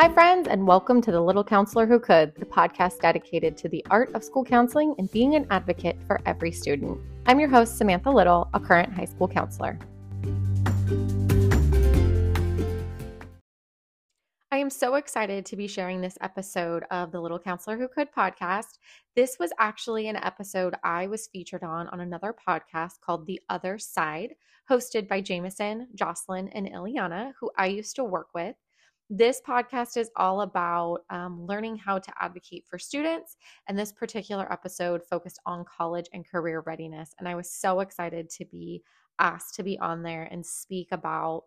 Hi, friends, and welcome to The Little Counselor Who Could, the podcast dedicated to the art of school counseling and being an advocate for every student. I'm your host, Samantha Little, a current high school counselor. I am so excited to be sharing this episode of the Little Counselor Who Could podcast. This was actually an episode I was featured on on another podcast called The Other Side, hosted by Jameson, Jocelyn, and Ileana, who I used to work with. This podcast is all about um, learning how to advocate for students. And this particular episode focused on college and career readiness. And I was so excited to be asked to be on there and speak about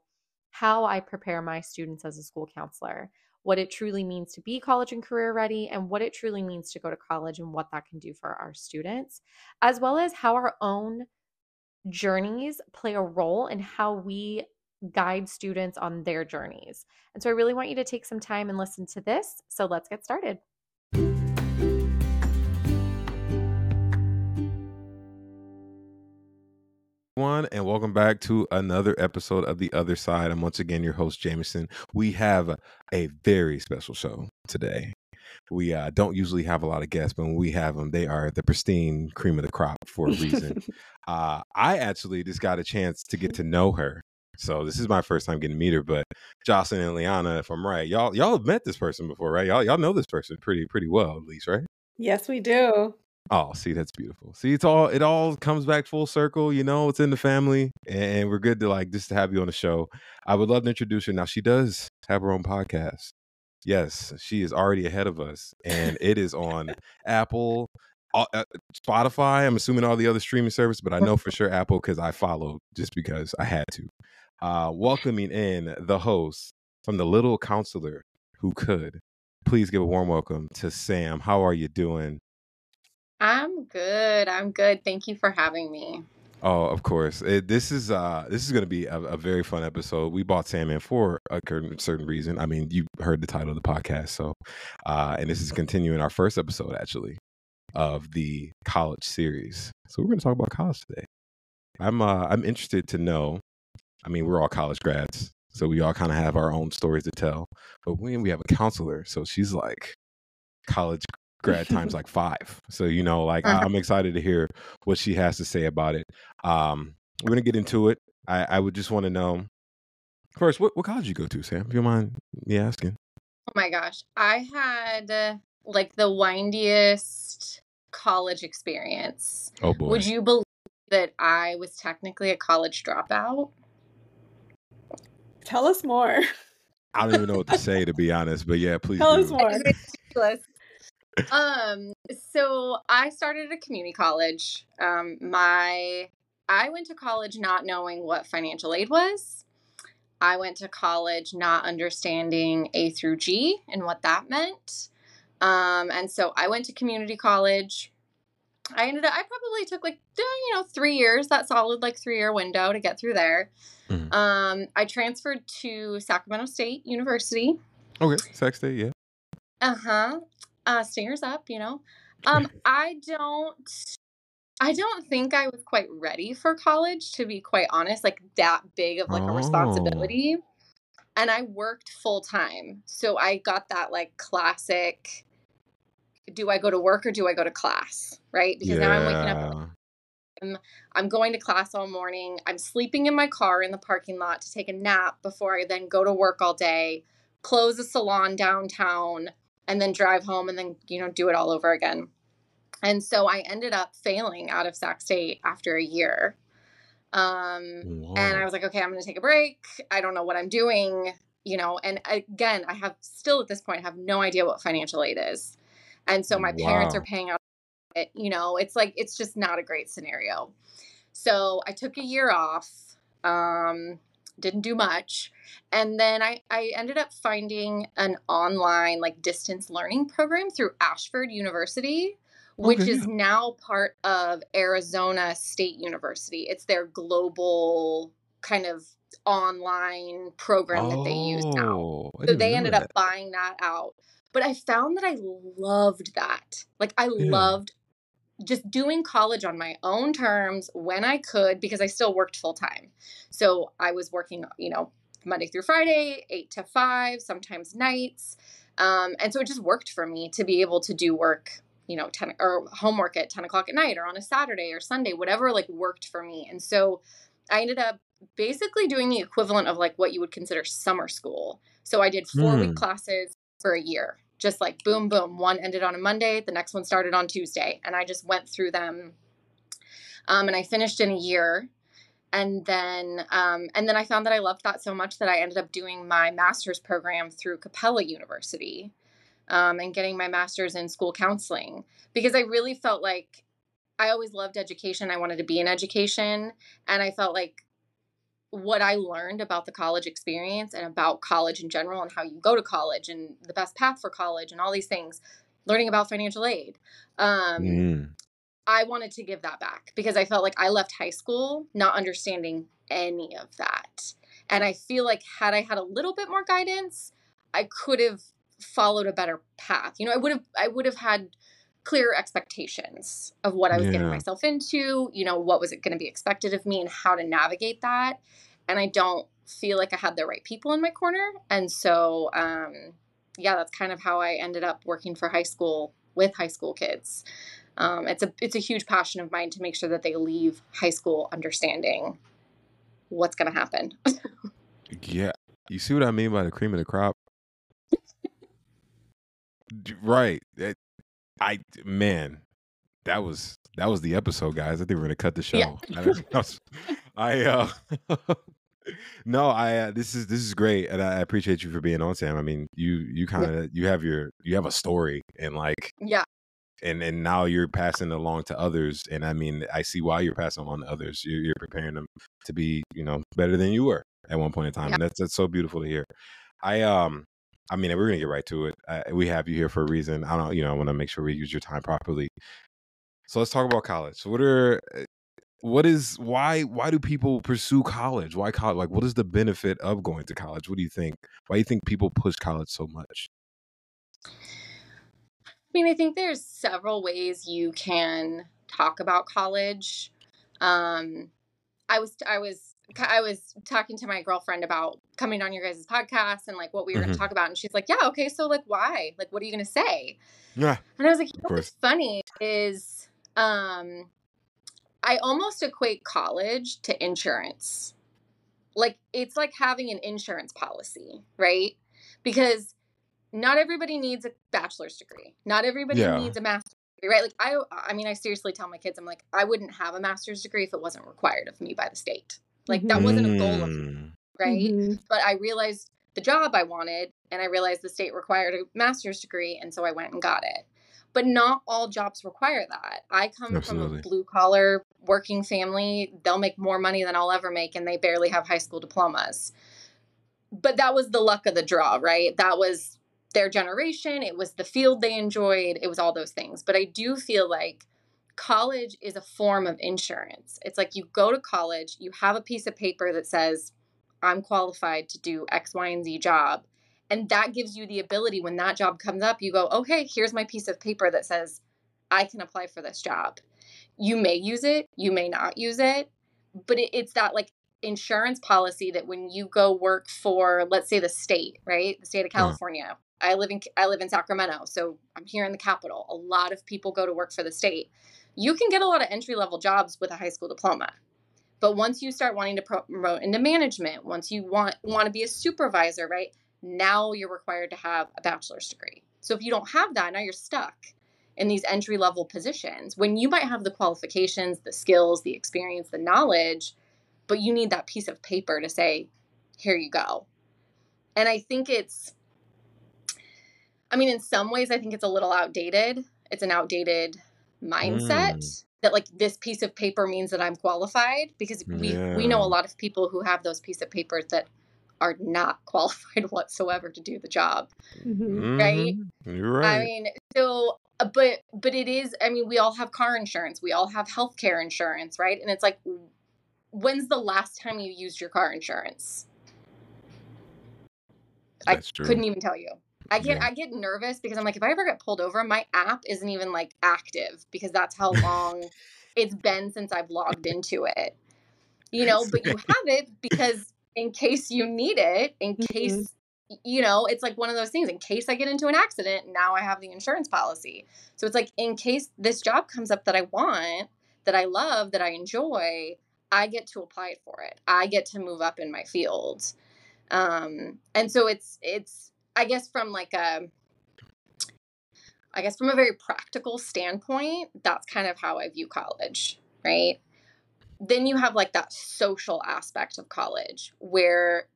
how I prepare my students as a school counselor, what it truly means to be college and career ready, and what it truly means to go to college and what that can do for our students, as well as how our own journeys play a role in how we guide students on their journeys. And so I really want you to take some time and listen to this. So let's get started. One and welcome back to another episode of The Other Side. I'm once again your host, Jameson. We have a very special show today. We uh, don't usually have a lot of guests, but when we have them, they are the pristine cream of the crop for a reason. uh, I actually just got a chance to get to know her so this is my first time getting to meet her. But Jocelyn and Liana, if I'm right, y'all y'all have met this person before, right? Y'all y'all know this person pretty pretty well, at least, right? Yes, we do. Oh, see, that's beautiful. See, it's all it all comes back full circle. You know, it's in the family, and we're good to like just to have you on the show. I would love to introduce her. Now, she does have her own podcast. Yes, she is already ahead of us, and it is on Apple, uh, Spotify. I'm assuming all the other streaming services, but I know for sure Apple because I followed just because I had to uh, welcoming in the host from the little counselor who could. Please give a warm welcome to Sam. How are you doing? I'm good. I'm good. Thank you for having me. Oh, of course. It, this is uh this is going to be a, a, very fun episode. We bought Sam in for a certain reason. I mean, you heard the title of the podcast, so uh and this is continuing our first episode actually of the college series. So we're going to talk about college today. I'm uh I'm interested to know I mean, we're all college grads, so we all kind of have our own stories to tell. But when we have a counselor, so she's like college grad times like five. So you know, like uh-huh. I'm excited to hear what she has to say about it. Um, we're gonna get into it. I, I would just want to know first, what, what college you go to, Sam? If you mind me asking. Oh my gosh, I had uh, like the windiest college experience. Oh boy, would you believe that I was technically a college dropout? Tell us more. I don't even know what to say to be honest, but yeah, please tell do. us more. um, so I started a community college. Um, my I went to college not knowing what financial aid was. I went to college not understanding A through G and what that meant. Um, and so I went to community college. I ended up I probably took like you know three years, that solid like three year window to get through there. Mm-hmm. Um, I transferred to Sacramento State University. Okay, Sac State, yeah. Uh-huh. Uh Stingers up, you know. Um, I don't I don't think I was quite ready for college, to be quite honest, like that big of like oh. a responsibility. And I worked full time. So I got that like classic do I go to work or do I go to class? Right? Because yeah. now I'm waking up I'm, I'm going to class all morning. I'm sleeping in my car in the parking lot to take a nap before I then go to work all day, close a salon downtown, and then drive home and then, you know, do it all over again. And so I ended up failing out of Sac State after a year. Um, and I was like, okay, I'm going to take a break. I don't know what I'm doing, you know. And again, I have still at this point have no idea what financial aid is. And so my wow. parents are paying out it, you know, it's like it's just not a great scenario. So I took a year off, um, didn't do much. And then I, I ended up finding an online like distance learning program through Ashford University, which okay. is now part of Arizona State University. It's their global kind of online program oh, that they use now. Oh, so they ended that. up buying that out. But I found that I loved that. Like I yeah. loved just doing college on my own terms when I could because I still worked full time. So I was working, you know, Monday through Friday, eight to five, sometimes nights. Um, and so it just worked for me to be able to do work, you know, 10 or homework at 10 o'clock at night or on a Saturday or Sunday, whatever like worked for me. And so I ended up basically doing the equivalent of like what you would consider summer school. So I did four week Mm. classes for a year, just like boom, boom. One ended on a Monday, the next one started on Tuesday. And I just went through them. Um, and I finished in a year and then um, and then I found that I loved that so much that I ended up doing my master's program through Capella University um, and getting my master's in school counseling because I really felt like I always loved education. I wanted to be in education, and I felt like what I learned about the college experience and about college in general and how you go to college and the best path for college and all these things, learning about financial aid. Um, Mm. I wanted to give that back because I felt like I left high school not understanding any of that. And I feel like had I had a little bit more guidance, I could have followed a better path. You know, I would have I would have had clearer expectations of what I was getting myself into, you know, what was it going to be expected of me and how to navigate that. And I don't feel like I had the right people in my corner. And so um yeah, that's kind of how I ended up working for high school with high school kids. Um, it's a it's a huge passion of mine to make sure that they leave high school understanding what's going to happen. Yeah. You see what I mean by the cream of the crop? Right. I man, that was that was the episode, guys. I think we're gonna cut the show. Yeah. I, was- I, uh no, I uh, this is this is great, and I appreciate you for being on, Sam. I mean, you you kind of you have your you have a story, and like yeah, and and now you're passing along to others and i mean i see why you're passing along to others you're, you're preparing them to be you know better than you were at one point in time Yeah. and that's that's so beautiful to hear i um i mean we're gonna get right to it uh, we have you here for a reason i don't you know i want to make sure we use your time properly. So let's talk about college. What are uh, what is why why do people pursue college? Why college like what is the benefit of going to college? What do you think? Why do you think people push college so much? I mean, I think there's several ways you can talk about college. Um, I was I was I was talking to my girlfriend about coming on your guys' podcast and like what we were going Mhm. to talk about, and she's like, "Yeah, okay, so like why? Like, what are you going to say?" yeah And I was like, you know what's funny is um I almost equate college to insurance. Like it's like having an insurance policy, right? Because not everybody needs a bachelor's degree. Not everybody Yeah. needs a master's degree, right? Like I I mean I seriously tell my kids I'm like I wouldn't have a master's degree if it wasn't required of me by the state. Like that wasn't a goal of Mm. right? Mhm. but I realized the job I wanted and I realized the state required a master's degree and so I went and got it. But not all jobs require that. I come Absolutely. from a blue collar working family. They'll make more money than I'll ever make and they barely have high school diplomas. But that was the luck of the draw, right? That was their generation, it was the field they enjoyed, it was all those things. But I do feel like college is a form of insurance. It's like you go to college, you have a piece of paper that says I'm qualified to do X, Y, and Z job. And that gives you the ability when that job comes up, you go, okay, here's my piece of paper that says I can apply for this job. You may use it, you may not use it, but it, it's that like insurance policy that when you go work for, let's say the state, right? The state of Uh-huh. California. I live in I live in Sacramento, so I'm here in the capital. A lot of people go to work for the state. You can get a lot of entry level jobs with a high school diploma. But once you start wanting to promote into management, once you want want to be a supervisor, right? Now you're required to have a bachelor's degree. So if you don't have that, now you're stuck in these entry level positions when you might have the qualifications, the skills, the experience, the knowledge, but you need that piece of paper to say, here you go. And I think it's I mean, in some ways, I think it's a little outdated. It's an outdated mindset Mm. that like this piece of paper means that I'm qualified because we we know a lot of people who have those piece of papers that are not qualified whatsoever to do the job. Mhm. Right? Mhm. You're right. I mean, so uh, but but it is I mean, we all have car insurance, we all have healthcare insurance, right? And it's like when's the last time you used your car insurance? I true. couldn't even tell you. I get Yeah. I get nervous because I'm like if I ever get pulled over, my app isn't even like active because that's how long it's been since I've logged into it. You know, but you have it because in case you need it, in Mhm. case you know, it's like one of those things. In case I get into an accident, now I have the insurance policy. So it's like in case this job comes up that I want, that I love, that I enjoy, I get to apply for it. I get to move up in my field. Um, and so it's it's I guess from like a I guess from a very practical standpoint, that's kind of how I view college, right? Then you have like that social aspect of college where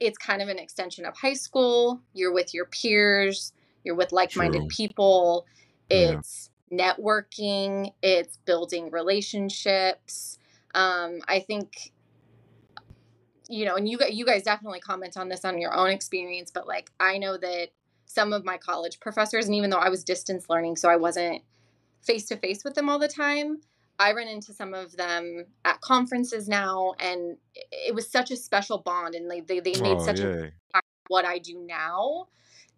it's kind of an extension of high school. You're with your peers, you're with like minded people. Yeah. It's networking, it's building relationships. Um, I think you know, and you you guys definitely comment on this on your own experience, but like I know that some of my college professors, and even though I was distance learning, so I wasn't face to face with them all the time, I run into some of them at conferences now, and it- was such a special bond, and like they they made Oh, such a what I do now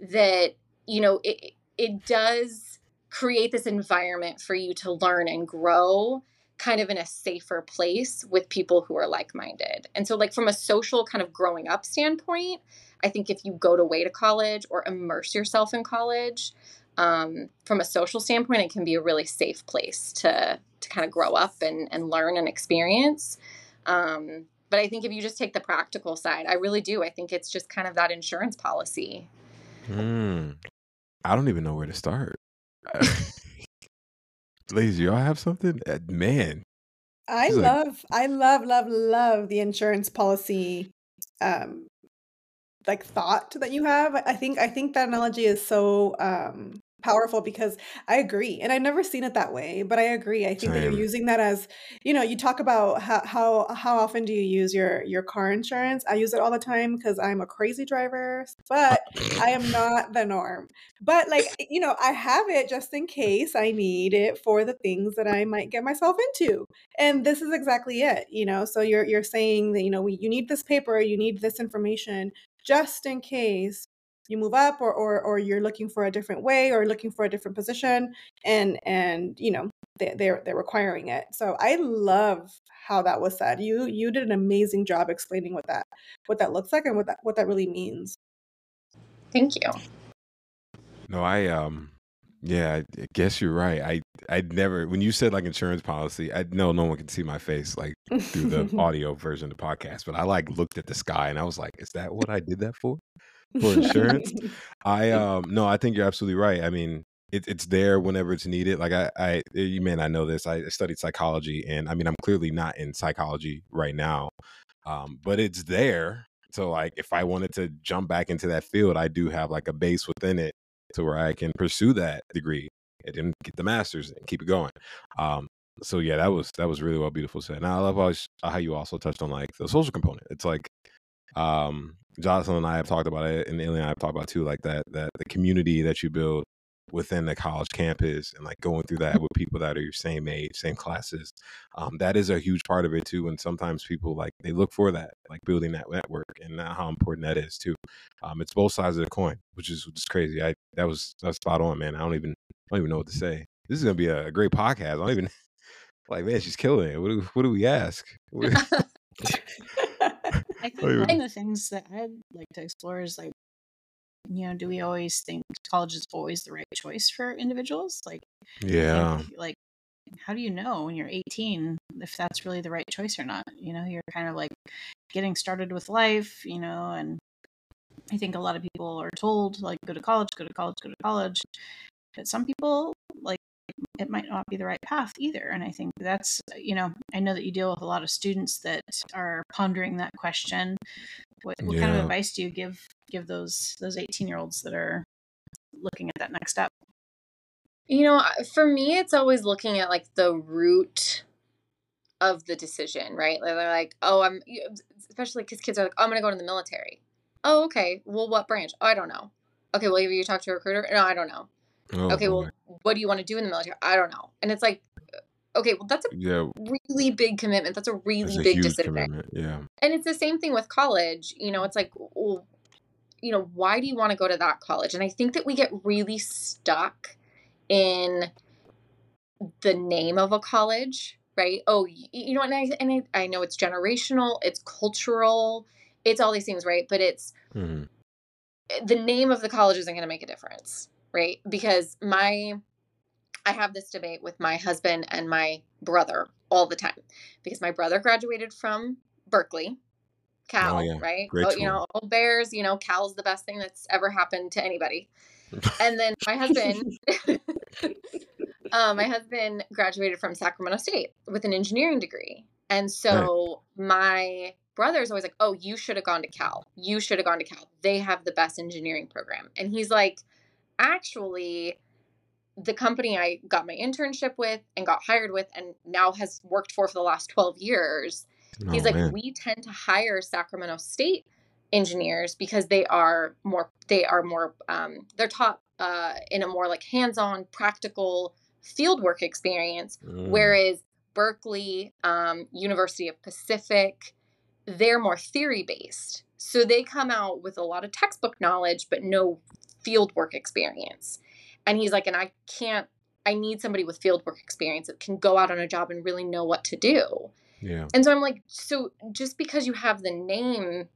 that you know it it does create this environment for you to learn and grow kind of in a safer place with people who are like-minded. And so like from a social kind of growing up standpoint, I think if you go to way to college or immerse yourself in college, um, from a social standpoint, it can be a really safe place to to kind of grow up and, and learn and experience. Um, but I think if you just take the practical side, I really do. I think it's just kind of that insurance policy. Mm. I don't even know where to start. Ladies, y'all have something? Uh, Man, I She's like- love, I love, love, love the insurance policy, um, like thought that you have. I think, I think that analogy is so um powerful because I agree, and I've never seen it that way, but I agree. I think that you're Same. using that as, you know, you talk about how how how often do you use your your car insurance? I use it all the time because I'm a crazy driver, but I am not the norm. But like, you know, I have it just in case I need it for the things that I might get myself into. And this is exactly it, you know. So you're you're saying that, you know, we, you need this paper, you need this information just in case you move up or, or or you're looking for a different way or looking for a different position and and you know they, they're they're requiring it so i love how that was said you you did an amazing job explaining what that what that looks like and what that what that really means Thank you. no, I um, yeah, I I guess you're right. I I never when you said like insurance policy, I know no one can see my face like through the audio version of the podcast, but I like looked at the sky and I was like, is that what I did that for? For insurance? I um no, I think you're absolutely right. I mean, it, it's there whenever it's needed. Like I, I, you may not know this. I studied psychology, and I mean, I'm clearly not in psychology right now, um, but it's there. So like, if I wanted to jump back into that field, I do have like a base within it to where I can pursue that degree and then get the master's and keep it going. Um, so yeah, that was that was really well beautiful said. And I love how, how you also touched on like the social component. It's like um Jocelyn and I have talked about it, and Ileana and I have talked about too, like that that the community that you build within the college campus and like going through that with people that are your same age, same classes. Um, that is a huge part of it too. And sometimes people like they look for that, like building that network and how important that is too. Um, it's both sides of the coin, which is just crazy. I that was that's spot on, man. I don't even I don't even know what to say. This is gonna be a, great podcast. I don't even like man, she's killing it. What do what do we ask? I oh, think Oh, one of the things that I'd like to explore is like, you know, do we always think college is always the right choice for individuals? Like, yeah. like, like, how do you know when you're 18 if that's really the right choice or not? You know, you're kind of like getting started with life, you know, and I think a lot of people are told like go to college, go to college, go to college. But some people it might not be the right path either. And I think that's you know, I know that you deal with a lot of students that are pondering that question. What, what kind of advice do you give give those those 18 year olds that are looking at that next step? You know, for me, it's always looking at like the root of the decision, right? Like, They're like, oh, I'm, especially because kids are like, oh, I'm going to go into the military. Oh, okay. Well, what branch? Oh, I don't know. Okay, well, have you talked to a recruiter? No, I don't know. Oh, Okay, well, what do you want to do in the military? I don't know. And it's like, okay, well, that's a yeah, really big commitment. That's a really a big decision. commitment. Yeah. And it's the same thing with college. You know, it's like, well, you know, why do you want to go to that college? And I think that we get really stuck in the name of a college right? Oh, you know, and I and I, I know it's generational, it's cultural, it's all these things, right? But it's mm-hmm. the name of the college isn't going to make a difference, right? Because my I have this debate with my husband and my brother all the time because my brother graduated from Berkeley, Cal, oh, yeah. right? Great oh, you know, old Bears, you know, Cal's the best thing that's ever happened to anybody. and then my husband uh, my husband graduated from Sacramento State with an engineering degree. And so right. my is always like, Oh, you should have gone to Cal. You should have gone to Cal. They have the best engineering program. And he's like, Actually, the company I got my internship with and got hired with and now has worked for for the last 12 years. Oh, he's like, man. we tend to hire Sacramento State engineers because they are more, they are more, um, they're taught uh, in a more like hands-on, practical fieldwork experience. Mm. Whereas Berkeley, um, University of Pacific, they're more theory based. So they come out with a lot of textbook knowledge, but no fieldwork experience. And he's like, and I can't, I need somebody with fieldwork experience that can go out on a job and really know what to do. Yeah. And so I'm like, so just because you have the name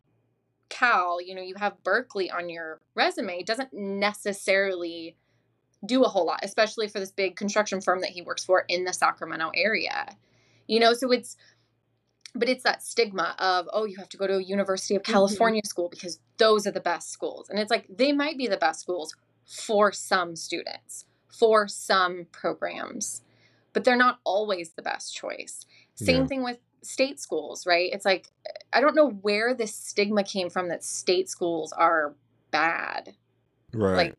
Cal, you know, you have Berkeley on your resume doesn't necessarily do a whole lot, especially for this big construction firm that he works for in the Sacramento area. You know, so it's but it's that stigma of oh you have to go to a university of mm-hmm. california mm-hmm. school because those are the best schools and it's like they might be the best schools for some students for some programs but they're not always the best choice same yeah. thing with state schools right it's like i don't know where this stigma came from that state schools are bad right like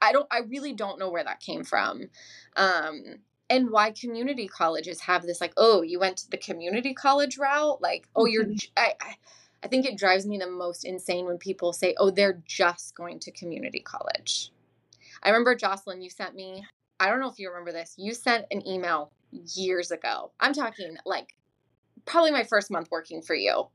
I don't I really don't know where that came from. Um and why community colleges have this like oh you went to the community college route? Like oh you're mm-hmm. I, I think it drives me the most insane when people say oh they're just going to community college. I remember jocelyn you sent me i don't know if you remember this you sent an email years ago. I'm talking like probably my first month working for you.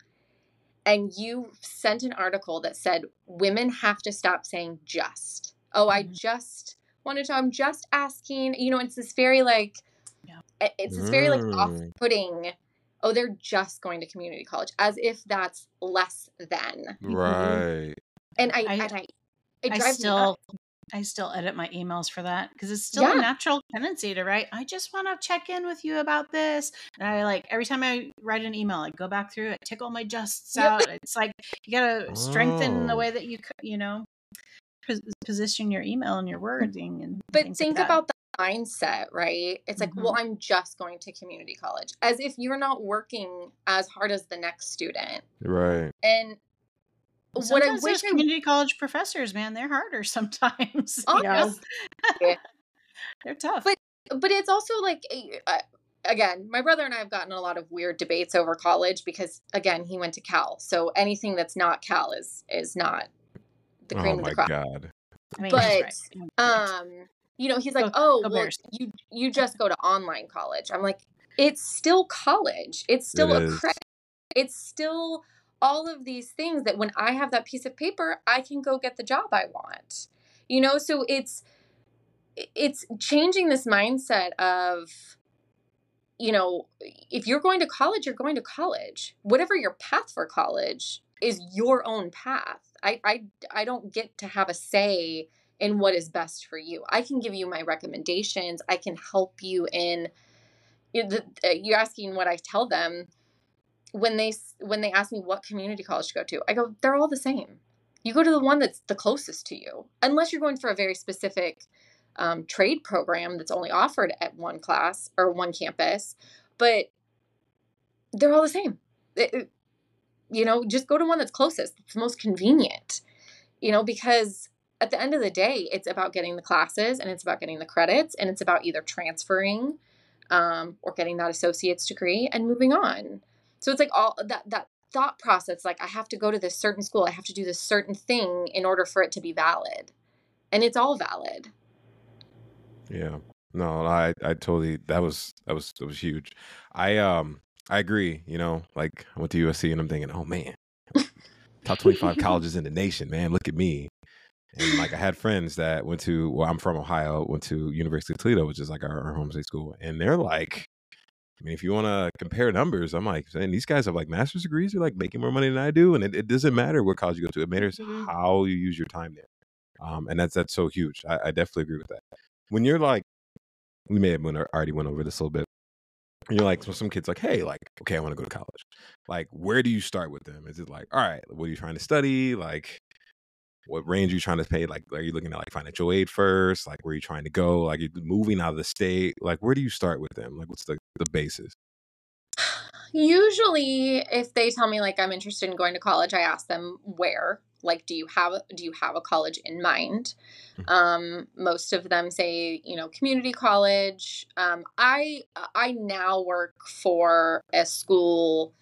And you sent an article that said women have to stop saying just. Oh i mm-hmm. just wanted to i'm just asking you know it's this very like yeah. it's this very like mm. off-putting oh they're just going to community college as if that's less than right and i, I and I it I still I still edit my emails for that because it's still yeah. a natural tendency to write. I just want to check in with you about this. And I like every time I write an email, I go back through it, tickle my justs yep. out. It's like you gotta strengthen oh. the way that you you know position your email and your wording and but think like about the mindset right? It's like mm-hmm. well i'm just going to community college as if you're not working as hard as the next student. Right. And sometimes what I wish community college professors man they're harder sometimes oh, yeah. they're tough. But but it's also like uh, again my brother and i have gotten a lot of weird debates over college because again he went to cal so anything that's not cal is is not the cream oh of the crop. God. I mean, but right. um, you know, he's like, "Oh, well, you you just go to online college." I'm like, "It's still college. It's still it a credit. It's still all of these things that when I have that piece of paper, I can go get the job I want." You know, so it's it's changing this mindset of you know, if you're going to college, you're going to college. Whatever your path for college is your own path I, I, I don't get to have a say in what is best for you. I can give you my recommendations. I can help you in. Uh, you're asking what I tell them when they when they ask me what community college to go to. I go, they're all the same. You go to the one that's the closest to you, unless you're going for a very specific um, trade program that's only offered at one class or one campus. But they're all the same. It, you know, just go to one that's closest, it's most convenient, you know, because at the end of the day, it's about getting the classes and it's about getting the credits and it's about either transferring um, or getting that associate's degree and moving on. So it's like all that that thought process like I have to go to this certain school, I have to do this certain thing in order for it to be valid. And it's all valid. Yeah. No, I I totally that was that was that was huge. I um I agree. You know, like I went to USC and I'm thinking, oh man, top 25 colleges in the nation, man. Look at me. And like I had friends that went to, well, I'm from Ohio, went to University of Toledo, which is like our, our home state school, and they're like, I mean, if you want to compare numbers, I'm like saying these guys have like master's degrees, they're like making more money than I do, and it, it doesn't matter what college you go to. It matters Mhm. how you use your time there, um, and that's that's so huge. I, I definitely agree with that. When you're like, we may have already went over this a little bit. You're like, so some kids like, hey, like, okay, I want to go to college. Like, where do you start with them? Is it like, all right, what are you trying to study? Like, what range are you trying to pay? Like, are you looking at like financial aid first? Like, where are you trying to go? Like, you're moving out of the state? Like, where do you start with them? Like, what's the the basis? Usually, if they tell me like I'm interested in going to college, I ask them where. Like, do you have do you have a college in mind? Mhm. Um, most of them say, you know, community college. Um, I I now work for a school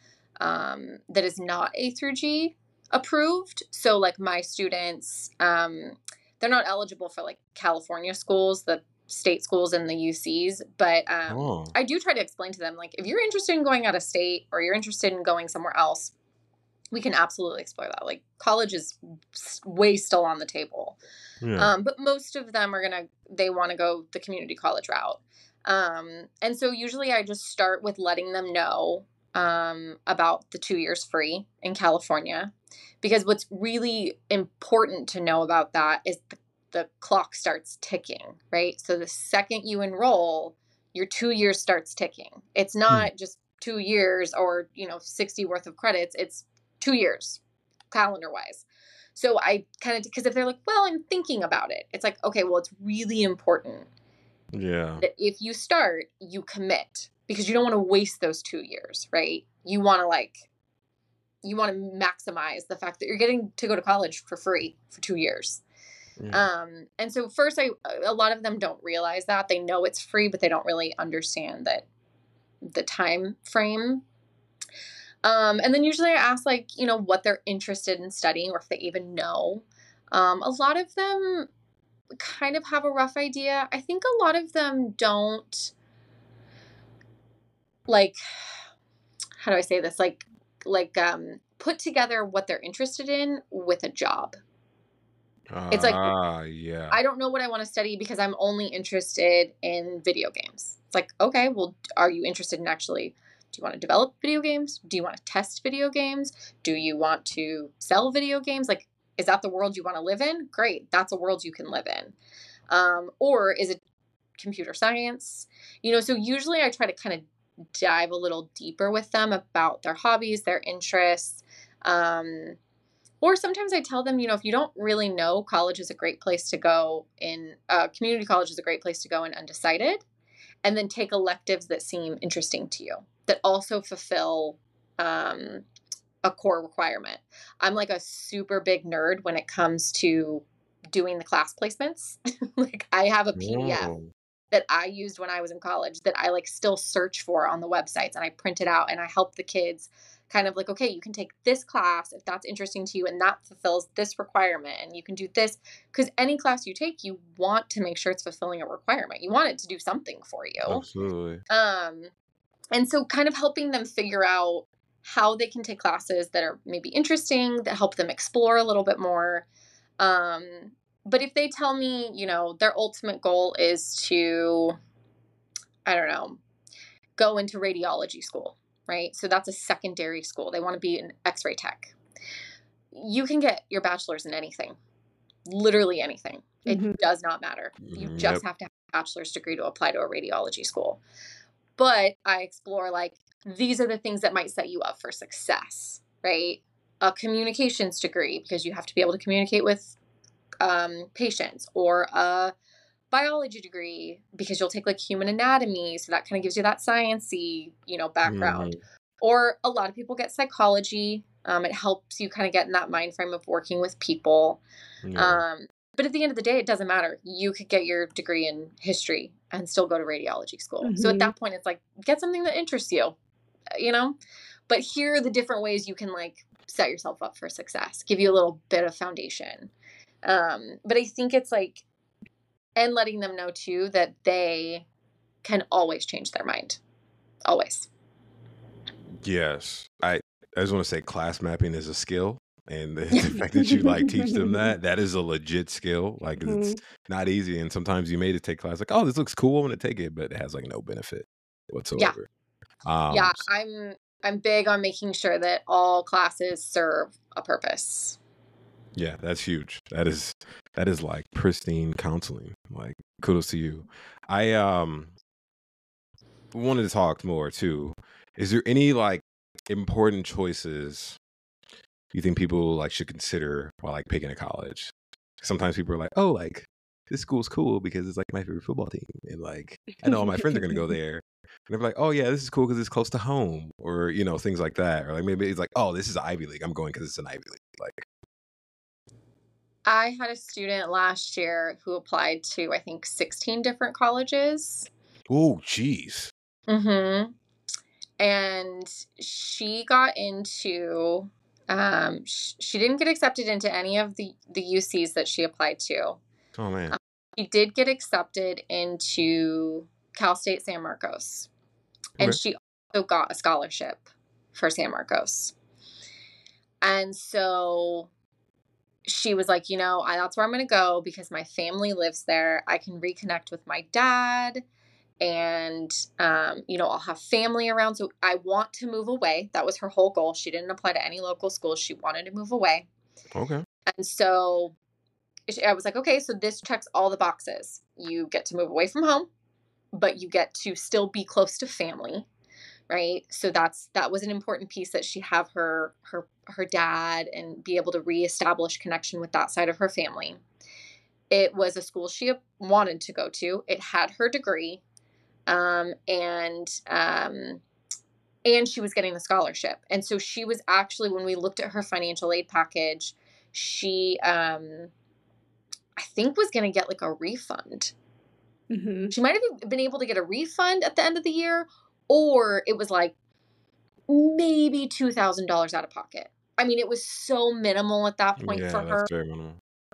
um, that is not A through G approved. So, like my students, um, they're not eligible for like California schools, the state schools and the UCs, but um, Oh, I do try to explain to them like if you're interested in going out of state or you're interested in going somewhere else, we can absolutely explore that. Like college is way still on the table. yeah. Um, but most of them are gonna they want to go the community college route. Um, and so usually I just start with letting them know um, about the two years free in California, because what's really important to know about that is the, the clock starts ticking, right? So the second you enroll, your two years starts ticking. It's not just two years or you know sixty worth of credits. It's two years calendar wise. So I kind of because if they're like, well, I'm thinking about it, it's like, okay, well, it's really important yeah. that if you start, you commit because you don't want to waste those two years, right? You want to like, you want to maximize the fact that you're getting to go to college for free for two years. Yeah. Um, and so first, I a lot of them don't realize that they know it's free, but they don't really understand that the time frame. Um, and then usually I ask like you know what they're interested in studying or if they even know. Um, a lot of them kind of have a rough idea. I think a lot of them don't like how do I say this? Like like um put together what they're interested in with a job. it's like- ah, yeah. I don't know what I want to study because I'm only interested in video games. It's like, okay, well, are you interested in actually do you want to develop video games? Do you want to test video games? Do you want to sell video games? Like, is that the world you want to live in? Great, that's a world you can live in. Um, or is it computer science? You know, so usually I try to kind of dive a little deeper with them about their hobbies, their interests. Um, or sometimes I tell them, you know, if you don't really know, college is a great place to go in, uh, community college is a great place to go in undecided. And then take electives that seem interesting to you, that also fulfill um, a core requirement. I'm like a super big nerd when it comes to doing the class placements. like, I have a PDF Oh, that I used when I was in college that I like still search for on the websites and I print it out and I help the kids kind of like, okay, you can take this class if that's interesting to you and that fulfills this requirement and you can do this because any class you take, you want to make sure it's fulfilling a requirement. You want it to do something for you. absolutely. Um, and so kind of helping them figure out how they can take classes that are maybe interesting, that help them explore a little bit more. Um, but if they tell me, you know, their ultimate goal is to, I don't know, go into radiology school, right? So that's a secondary school. They want to be an x ray tech. You can get your bachelor's in anything, literally anything. It Mhm. does not matter. You just yep. have to have a bachelor's degree to apply to a radiology school. But I explore like these are the things that might set you up for success, right? A communications degree because you have to be able to communicate with um, patients, or a biology degree because you'll take like human anatomy, so that kind of gives you that sciencey, you know, background. Mhm. Or a lot of people get psychology. Um, it helps you kind of get in that mind frame of working with people. Um, but at the end of the day, it doesn't matter. You could get your degree in history and still go to radiology school. So at Mhm. that point, it's like get something that interests you, you know. But here are the different ways you can like set yourself up for success. Give you a little bit of foundation. Um, but I think it's like, and letting them know too that they can always change their mind, always. Yes. I I just want to say class mapping is a skill. And the, the fact that you like teach them that, that is a legit skill. Like it's not easy. And sometimes you may just take class like, oh, this looks cool. I'm gonna take it, but it has like no benefit whatsoever. Um, yeah, I'm I'm big on making sure that all classes serve a purpose. Yeah, that's huge. That is that is like pristine counseling. Like kudos to you. I um wanted to talk more too. Is there any like important choices you think people like should consider while like picking a college? Sometimes people are like, "Oh, like this school's cool because it's like my favorite football team, and like I know all my friends are gonna go there." And they're like, "Oh yeah, this is cool because it's close to home," or you know things like that, or like maybe it's like, "Oh, this is Ivy League. I'm going because it's an Ivy League." Like, I had a student last year who applied to I think 16 different colleges. oh, jeez. Mm-hmm. And she got into um sh- she didn't get accepted into any of the the UCs that she applied to. Oh man. She did get accepted into Cal State San Marcos. And Okay. she also got a scholarship for San Marcos. And so she was like, you know, I, that's where I'm going to go because my family lives there. I can reconnect with my dad and um, you know, I'll have family around. So I want to move away. That was her whole goal. She didn't apply to any local schools. She wanted to move away. Okay. And so I was like, okay, so this checks all the boxes. You get to move away from home, but you get to still be close to family, right? So that's that was an important piece that she have her her her dad and be able to reestablish connection with that side of her family. It was a school she wanted to go to. It had her degree, um, and um, and she was getting the scholarship. And so she was actually when we looked at her financial aid package, she um I think was going to get like a refund. Mhm. She might have been able to get a refund at the end of the year or it was like maybe $2,000 out of pocket. I mean, it was so minimal at that point yeah, for her very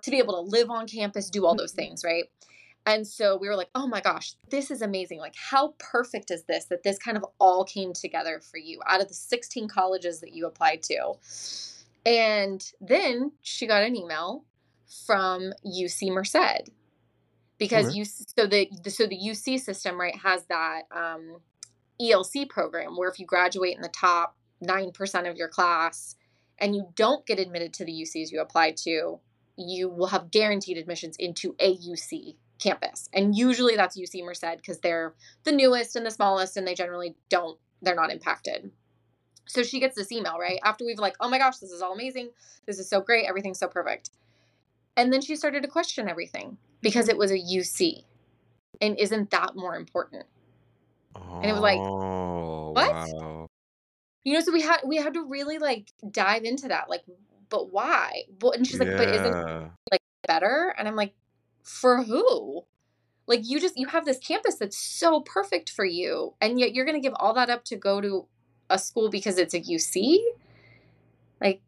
to be able to live on campus, do all those Mhm. things, right? And so we were like, oh my gosh, this is amazing. Like, how perfect is this that this kind of all came together for you out of the 16 colleges that you applied to? And then she got an email from UC Merced because you so the, the so the UC system right has that um, ELC program where if you graduate in the top nine percent of your class and you don't get admitted to the UCs you applied to, you will have guaranteed admissions into a UC campus. And usually that's UC Merced because they're the newest and the smallest and they generally don't, they're not impacted. So she gets this email, right? After we've like, oh my gosh, this is all amazing. This is so great. Everything's so perfect. And then she started to question everything because it was a UC. And isn't that more important? Oh, And it was like, oh, what? Wow. You know, so we had we had to really like dive into that. Like, but why? But and she's like, but isn't like better and i'm like for who? Like you just you have this campus that's so perfect for you and yet you're going to give all that up to go to a school because it's a uc like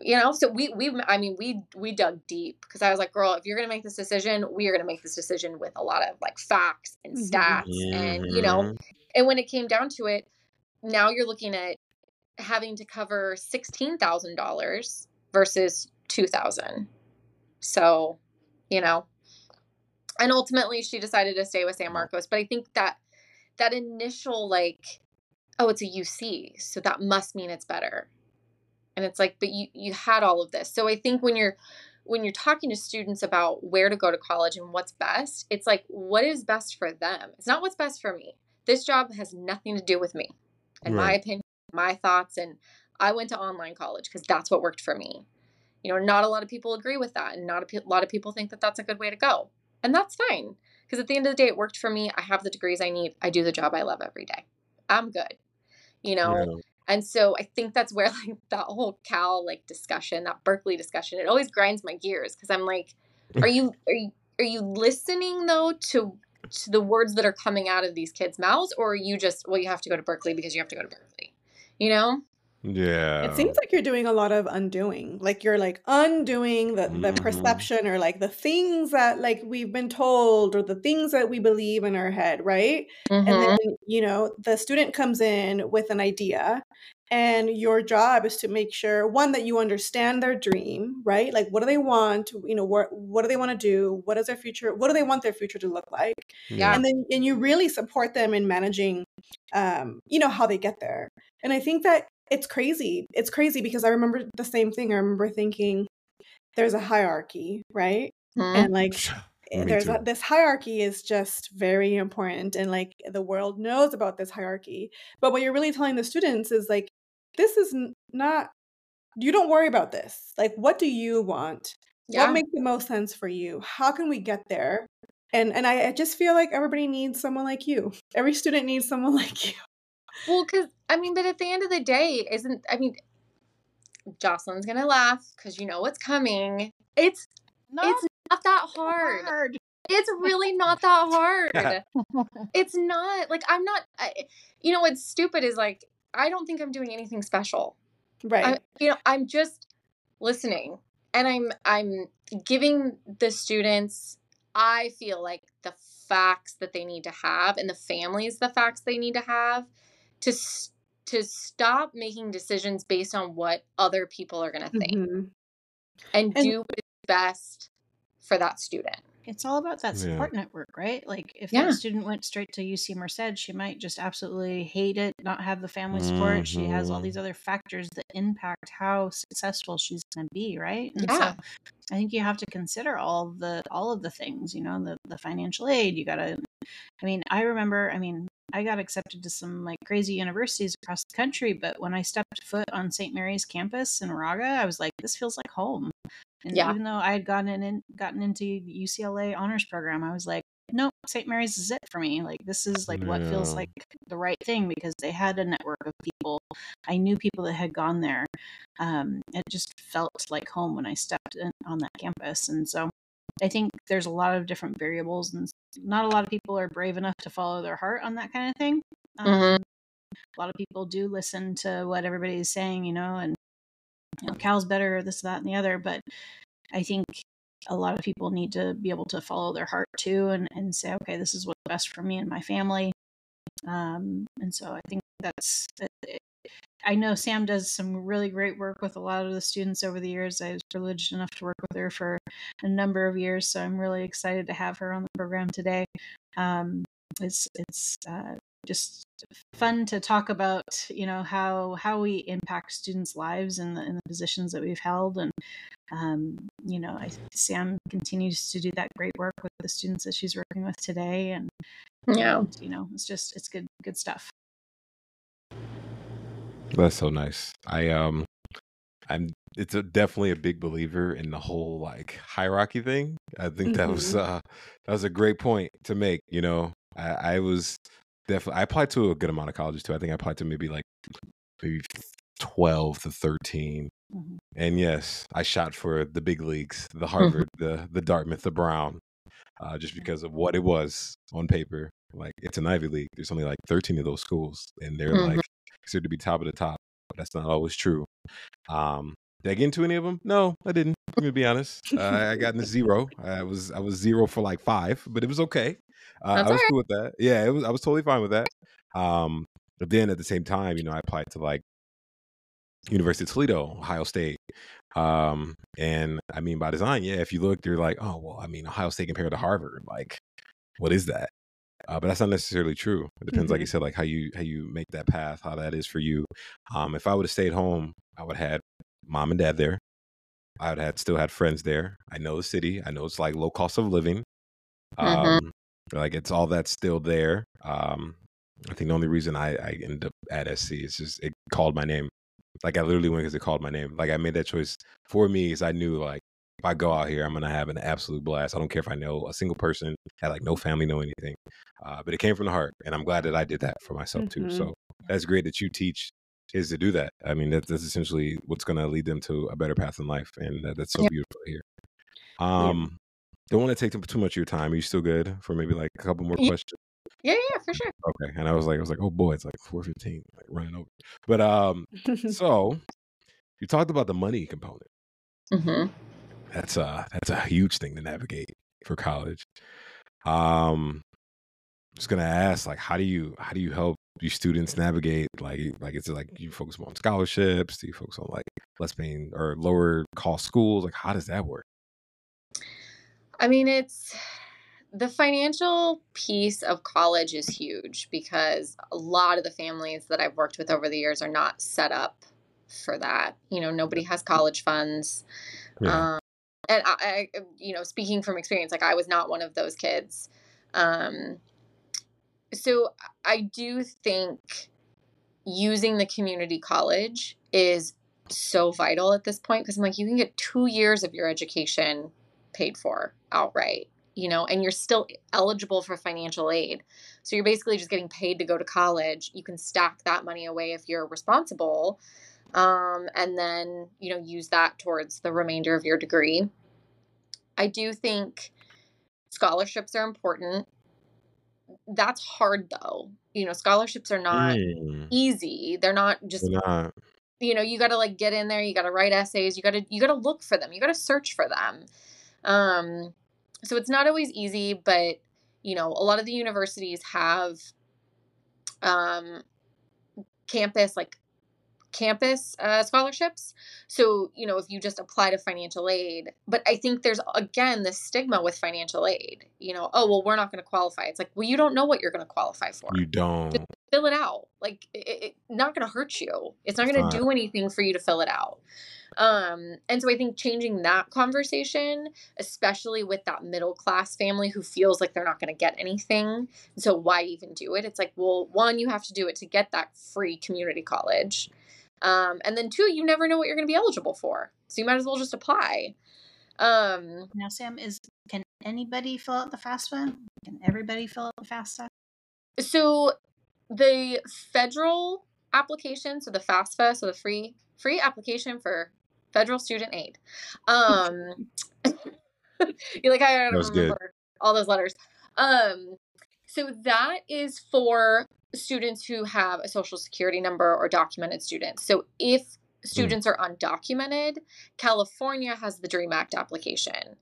you know so we we i mean we we dug deep because i was like girl if you're going to make this decision we are going to make this decision with a lot of like facts and Mhm. stats and you know? And when it came down to it now you're looking at having to cover $16000 versus 2000 so you know and ultimately she decided to stay with san mm-hmm. marcos. But i think that that initial like oh it's a uc so that must mean it's better. And it's like but you you had all of this. So i think when you're when you're talking to students about where to go to college and what's best it's like what is best for them? It's not what's best for me. This job has nothing to do with me in my opinion my thoughts and i went to online college because that's what worked for me. You know not a lot of people agree with that and not a pe- lot of people think that that's a good way to go and that's fine because at the end of the day it worked for me i have the degrees i need i do the job i love every day. I'm good you know? Yeah. and so i think that's where like that whole cal like discussion that berkeley discussion it always grinds my gears because i'm like are you are you are you listening though to to the words that are coming out of these kids mouths or are you just well you have to go to berkeley because you have to go to berkeley? You know Yeah. It seems like you're doing a lot of undoing. Like you're like undoing the, the Mhm. perception or like the things that like we've been told or the things that we believe in our head, right? And Mhm. then, you know, the student comes in with an idea and your job is to make sure one that you understand their dream right like what do they want you know what what do they want to do what is their future what do they want their future to look like Yeah. and then and you really support them in managing um you know how they get there and i think that it's crazy. It's crazy because i remember the same thing. I remember thinking there's a hierarchy right? Mhm. and like eh, there's a, this hierarchy is just very important and like the world knows about this hierarchy. But what you're really telling the students is like this is n- not you don't worry about this. Like what do you want? Yeah. what makes the most sense for you? How can we get there? And and I, I just feel like everybody needs someone like you. Every student needs someone like you Well, because I mean, but at the end of the day, isn't I mean, Jocelyn's gonna laugh because you know what's coming. It's No, it's not that hard. hard. It's really not that hard. it's not like I'm not. I, you know what's stupid is like I don't think I'm doing anything special. right I, you know, I'm just listening and I'm I'm giving the students I feel like the facts that they need to have and the families the facts they need to have to to stop making decisions based on what other people are going to think Mhm. and, And- do what is best for that student. It's all about that Yeah. support network, right? Like if Yeah. that student went straight to UC Merced, she might just absolutely hate it, not have the family support. She has all Mhm. these other factors that impact how successful she's going to be, right? And Yeah. so I think you have to consider all the all of the things, you know, the the financial aid. You got to I mean, I remember, I mean, I got accepted to some like crazy universities across the country, but when I stepped foot on St. Mary's campus in Moraga, I was like, this feels like home. And Yeah. even though I had gotten in, gotten into the UCLA honors program, I was like, nope, St. Mary's is it for me. Like this is like what feels like the right thing because they had a network of people. I knew people that had gone there. Um, it just felt like home when I stepped in, on that campus, and so I think there's a lot of different variables, and not a lot of people are brave enough to follow their heart on that kind of thing. Um, Mhm. A lot of people do listen to what everybody is saying, you know, and you know, Cal's better, this, that, and the other. But I think a lot of people need to be able to follow their heart too, and and say, okay, this is what's best for me and my family. Um, and so I think that's. I know Sam does some really great work with a lot of the students over the years. I was privileged enough to work with her for a number of years, so I'm really excited to have her on the program today. Um, it's it's uh, just fun to talk about, you know, how how we impact students' lives and the in the positions that we've held, and um, you know, I, Sam continues to do that great work with the students that she's working with today, and Yeah. and, you know, it's just it's good good stuff. That's so nice. I um I'm it's a, definitely a big believer in the whole like hierarchy thing. I think that was uh that was a great point to make, you know. I, I was definitely I applied to a good amount of colleges too. I think I applied to maybe like maybe 12 to 13. Mhm. And yes, I shot for the big leagues, the Harvard, the the Dartmouth, the Brown, uh, just because of what it was on paper. Like it's an Ivy League. There's only like 13 of those schools, and they're Mhm. like considered to be top of the top. But that's not always true. Um, did I get into any of them? No, I didn't. I'm gonna be honest. Uh, I got into zero. I was I was zero for like five, but it was okay. Uh, I was cool with that. Yeah, it was. I was totally fine with that. Um, but then at the same time, you know, I applied to like University of Toledo, Ohio State. Um, and I mean, by design, yeah, if you look, you're like, oh, well, I mean, Ohio State compared to Harvard, like, what is that? Uh, but that's not necessarily true. It depends, like you said, like how you how you make that path, how that is for you. Um, if I would have stayed home, I would have had mom and dad there. I would have still had friends there. I know the city. I know it's like low cost of living. Mhm. Um, like it's all that's still there. Um, I think the only reason I, I ended up at SC is just it called my name. Like I literally went because it called my name. Like I made that choice for me because I knew like if I go out here, I'm gonna have an absolute blast. I don't care if I know a single person, had like no family, know anything. Uh, but it came from the heart, and I'm glad that I did that for myself too. Mhm. So that's great that you teach is to do that. I mean, that's, that's essentially what's gonna lead them to a better path in life, and that, that's so Yeah. beautiful here. Um, don't want to take too too much of your time. Are you still good for maybe like a couple more Yeah. questions? Yeah, yeah, for sure. Okay. And I was like, I was like, oh boy, it's like four fifteen, like running over. But um, so you talked about the money component. hmm That's a that's a huge thing to navigate for college. Um, I'm just gonna ask, like, how do you how do you help your students navigate? Like like is it like you focus more on scholarships? Do you focus on like less paying or lower cost schools? Like how does that work? I mean, it's the financial piece of college is huge because a lot of the families that I've worked with over the years are not set up for that. You know, nobody has college funds. Yeah. And I, I, you know, speaking from experience, like I was not one of those kids. Um, so I do think using the community college is so vital at this point because I'm like, you can get two years of your education paid for outright, you know, and you're still eligible for financial aid. So you're basically just getting paid to go to college. You can stack that money away if you're responsible, um, and then, you know, use that towards the remainder of your degree. I do think scholarships are important. That's hard though. You know, scholarships are not mm. easy. They're not just They're not. you know, you got to like get in there, you got to write essays, you got to you got to look for them. You got to search for them. Um, so it's not always easy, but you know, a lot of the universities have um, campus like campus uh, scholarships. So, you know, if you just apply to financial aid, but I think there's again this stigma with financial aid. You know, oh, well, we're not going to qualify. It's like, well, you don't know what you're going to qualify for. You don't. Just fill it out. Like, it's it, not going to hurt you. It's not going to do anything for you to fill it out. Um, and so I think changing that conversation, especially with that middle class family who feels like they're not going to get anything. So why even do it? It's like, well, one, you have to do it to get that free community college. Um, and then two, you never know what you're going to be eligible for. So you might as well just apply. Um, now, Sam, is can anybody fill out the FAFSA? Can everybody fill out the FAFSA? So the federal application, so the FAFSA, so the free free application for federal student aid. Um, you're like, I don't remember good. all those letters. Um, so that is for students who have a social security number or documented students. So if students are undocumented, California has the DREAM Act application.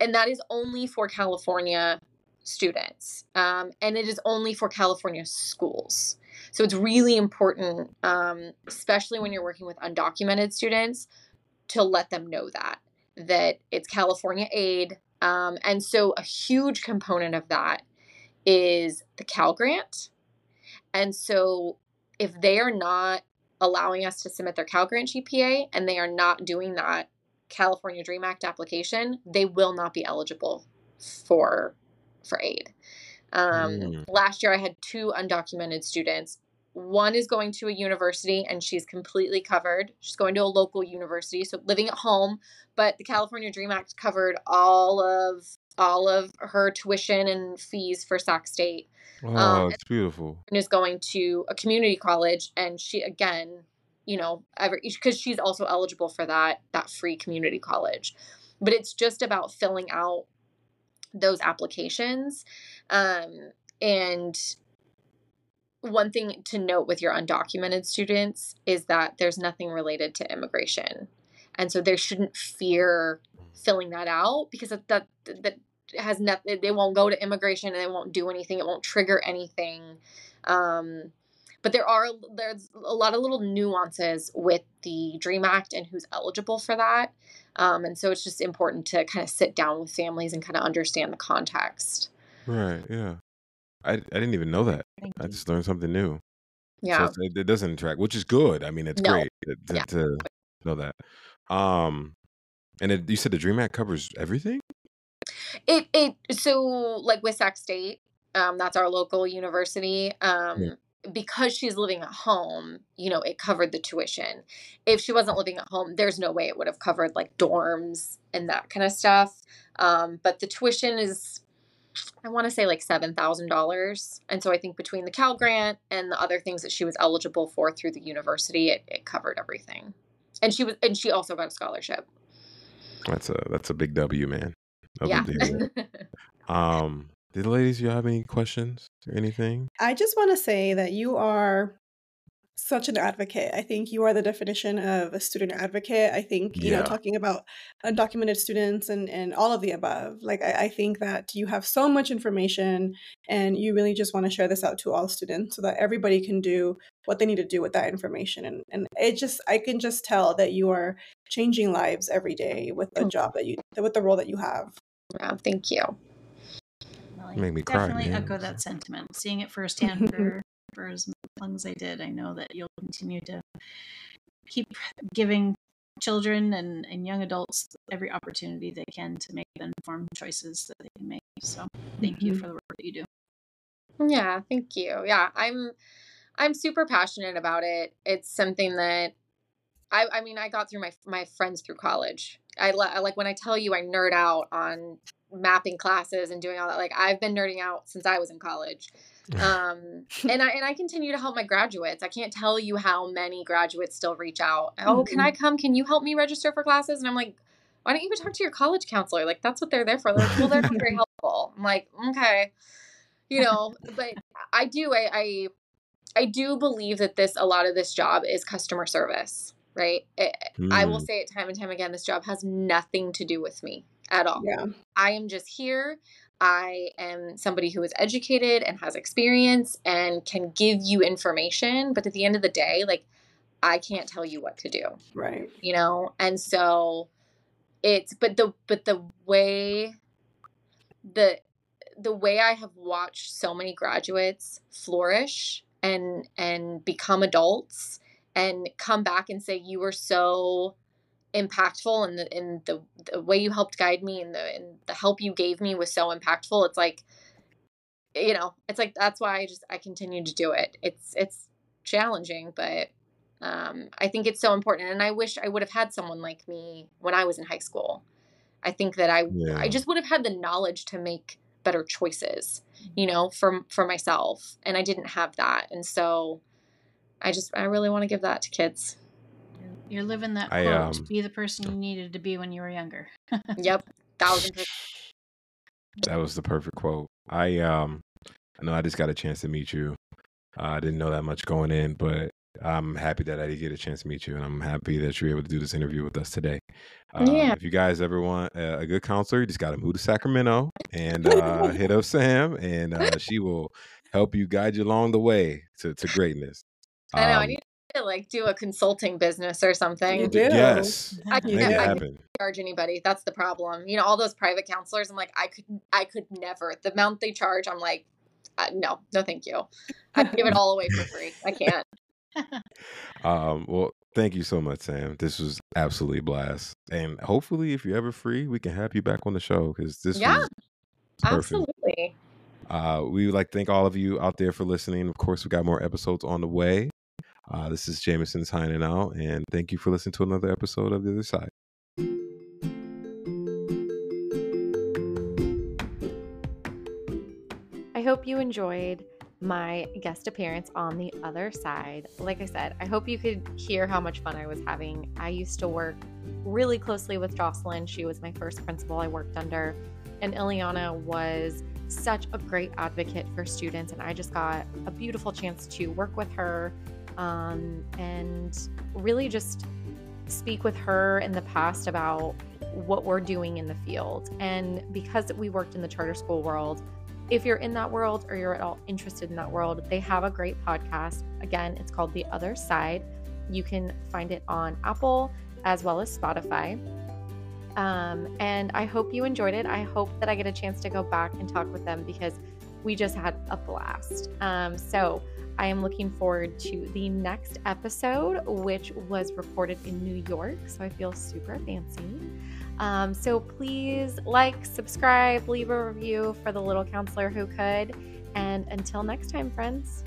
And that is only for California students. Um, and it is only for California schools. So it's really important, um, especially when you're working with undocumented students, to let them know that that it's California aid. Um, and so a huge component of that is the Cal Grant. And so if they are not allowing us to submit their Cal Grant GPA and they are not doing that California Dream Act application, they will not be eligible for for aid. Um, mm. Last year, I had two undocumented students. One is going to a university and she's completely covered. She's going to a local university, so living at home. But the California Dream Act covered all of all of her tuition and fees for Sac State. Oh, um, it's beautiful. And is going to a community college, and she again, you know, because she's also eligible for that that free community college. But it's just about filling out those applications, um, and one thing to note with your undocumented students is that there's nothing related to immigration, and so they shouldn't fear filling that out because that that, that has nothing they won't go to immigration and they won't do anything it won't trigger anything. Um, but there are there's a lot of little nuances with the dream act and who's eligible for that. Um, and so it's just important to kind of sit down with families and kind of understand the context. Right yeah. I, I didn't even know that. I just learned something new. Yeah. so it, it, doesn't track which is good. I mean it's no. great to, yeah. to know that um and it, you said the dream act covers everything it it so like with Sac State, um, that's our local university. Um, yeah. Because she's living at home, you know, it covered the tuition. If she wasn't living at home, there's no way it would have covered like dorms and that kind of stuff. Um, but the tuition is, I want to say like seven thousand dollars, and so I think between the Cal Grant and the other things that she was eligible for through the university, it, it covered everything. And she was, and she also got a scholarship. That's a that's a big W, man yeah. um, did the ladies, you have any questions or anything? I just want to say that you are such an advocate. I think you are the definition of a student advocate. I think, you know, talking about undocumented students and, and all of the above, like, I, I think that you have so much information and you really just want to share this out to all students so that everybody can do what they need to do with that information. And, and it just, I can just tell that you are changing lives every day with the job that you, with the role that you have. Yeah, thank you. Well, I Make me cry, definitely man. echo that sentiment. Seeing it firsthand for, for as long as I did, I know that you'll continue to keep giving children and, and young adults every opportunity they can to make the informed choices that they can make. So thank you Mhm. for the work that you do. Yeah, thank you. Yeah, I'm I'm super passionate about it. It's something that I I mean, I got through my my friends through college. I, li- I like when I tell you I nerd out on mapping classes and doing all that. Like I've been nerding out since I was in college. Um and I and I continue to help my graduates. I can't tell you how many graduates still reach out. Oh, can I come? Can you help me register for classes? And I'm like, why don't you go talk to your college counselor? Like that's what they're there for. They're like, well, they're not very helpful. I'm like, okay. You know, but I do I, I I do believe that this a lot of this job is customer service, right? It, I will Mm. say it time and time again. This job has nothing to do with me at all. Yeah. I am just here. I am somebody who is educated and has experience and can give you information, but at the end of the day, like I can't tell you what to do Right. you know and so it's but the but the way the the way i have watched so many graduates flourish and and become adults and come back and say you were so impactful and the in the, the way you helped guide me and the and the help you gave me was so impactful it's like you know it's like that's why i just i continue to do it it's it's challenging but um, I think it's so important, and I wish I would have had someone like me when I was in high school. I think that I Yeah. I just would have had the knowledge to make better choices, you know, for for myself, and I didn't have that, and so I just I really want to give that to kids. You're, you're living that I, quote, um, be the person you needed to be when you were younger. Yep, thousand percent. That was the perfect quote. I um I know I just got a chance to meet you. Uh, I didn't know that much going in, but I'm happy that I did get a chance to meet you, and I'm happy that you're able to do this interview with us today. Um, Yeah. If you guys ever want a, a good counselor, you just got to move to Sacramento and uh, hit up Sam, and uh, she will help you guide you along the way to, to greatness. I know I Um, need to like do a consulting business or something. You do. Yes, I can't- it I- happen. charge anybody. That's the problem. You know, all those private counselors. I'm like, I could, I could never. The amount they charge, I'm like, uh, no, no, thank you. I give it all away for free. I can't. Um, well, thank you so much, Sam. This was absolutely a blast, and hopefully, if you're ever free, we can have you back on the show because this Yeah, was perfect. Absolutely. Uh, we would like to thank all of you out there for listening. Of course, we got more episodes on the way. Uh, this is Jameson signing out, and thank you for listening to another episode of The Other Side. I hope you enjoyed my guest appearance on the other side. Like I said, I hope you could hear how much fun I was having. I used to work really closely with Jocelyn. She was my first principal I worked under. And Ileana was such a great advocate for students. And I just got a beautiful chance to work with her um, and really just speak with her in the past about what we're doing in the field. And because we worked in the charter school world, if you're in that world or you're at all interested in that world, they have a great podcast. Again, it's called The Other Side. You can find it on Apple as well as Spotify. Um, and I hope you enjoyed it. I hope that I get a chance to go back and talk with them because we just had a blast. Um, so I am looking forward to the next episode, which was recorded in New York. So I feel super fancy. Um, so please like, subscribe, leave a review for the little counselor who could. And until next time, friends.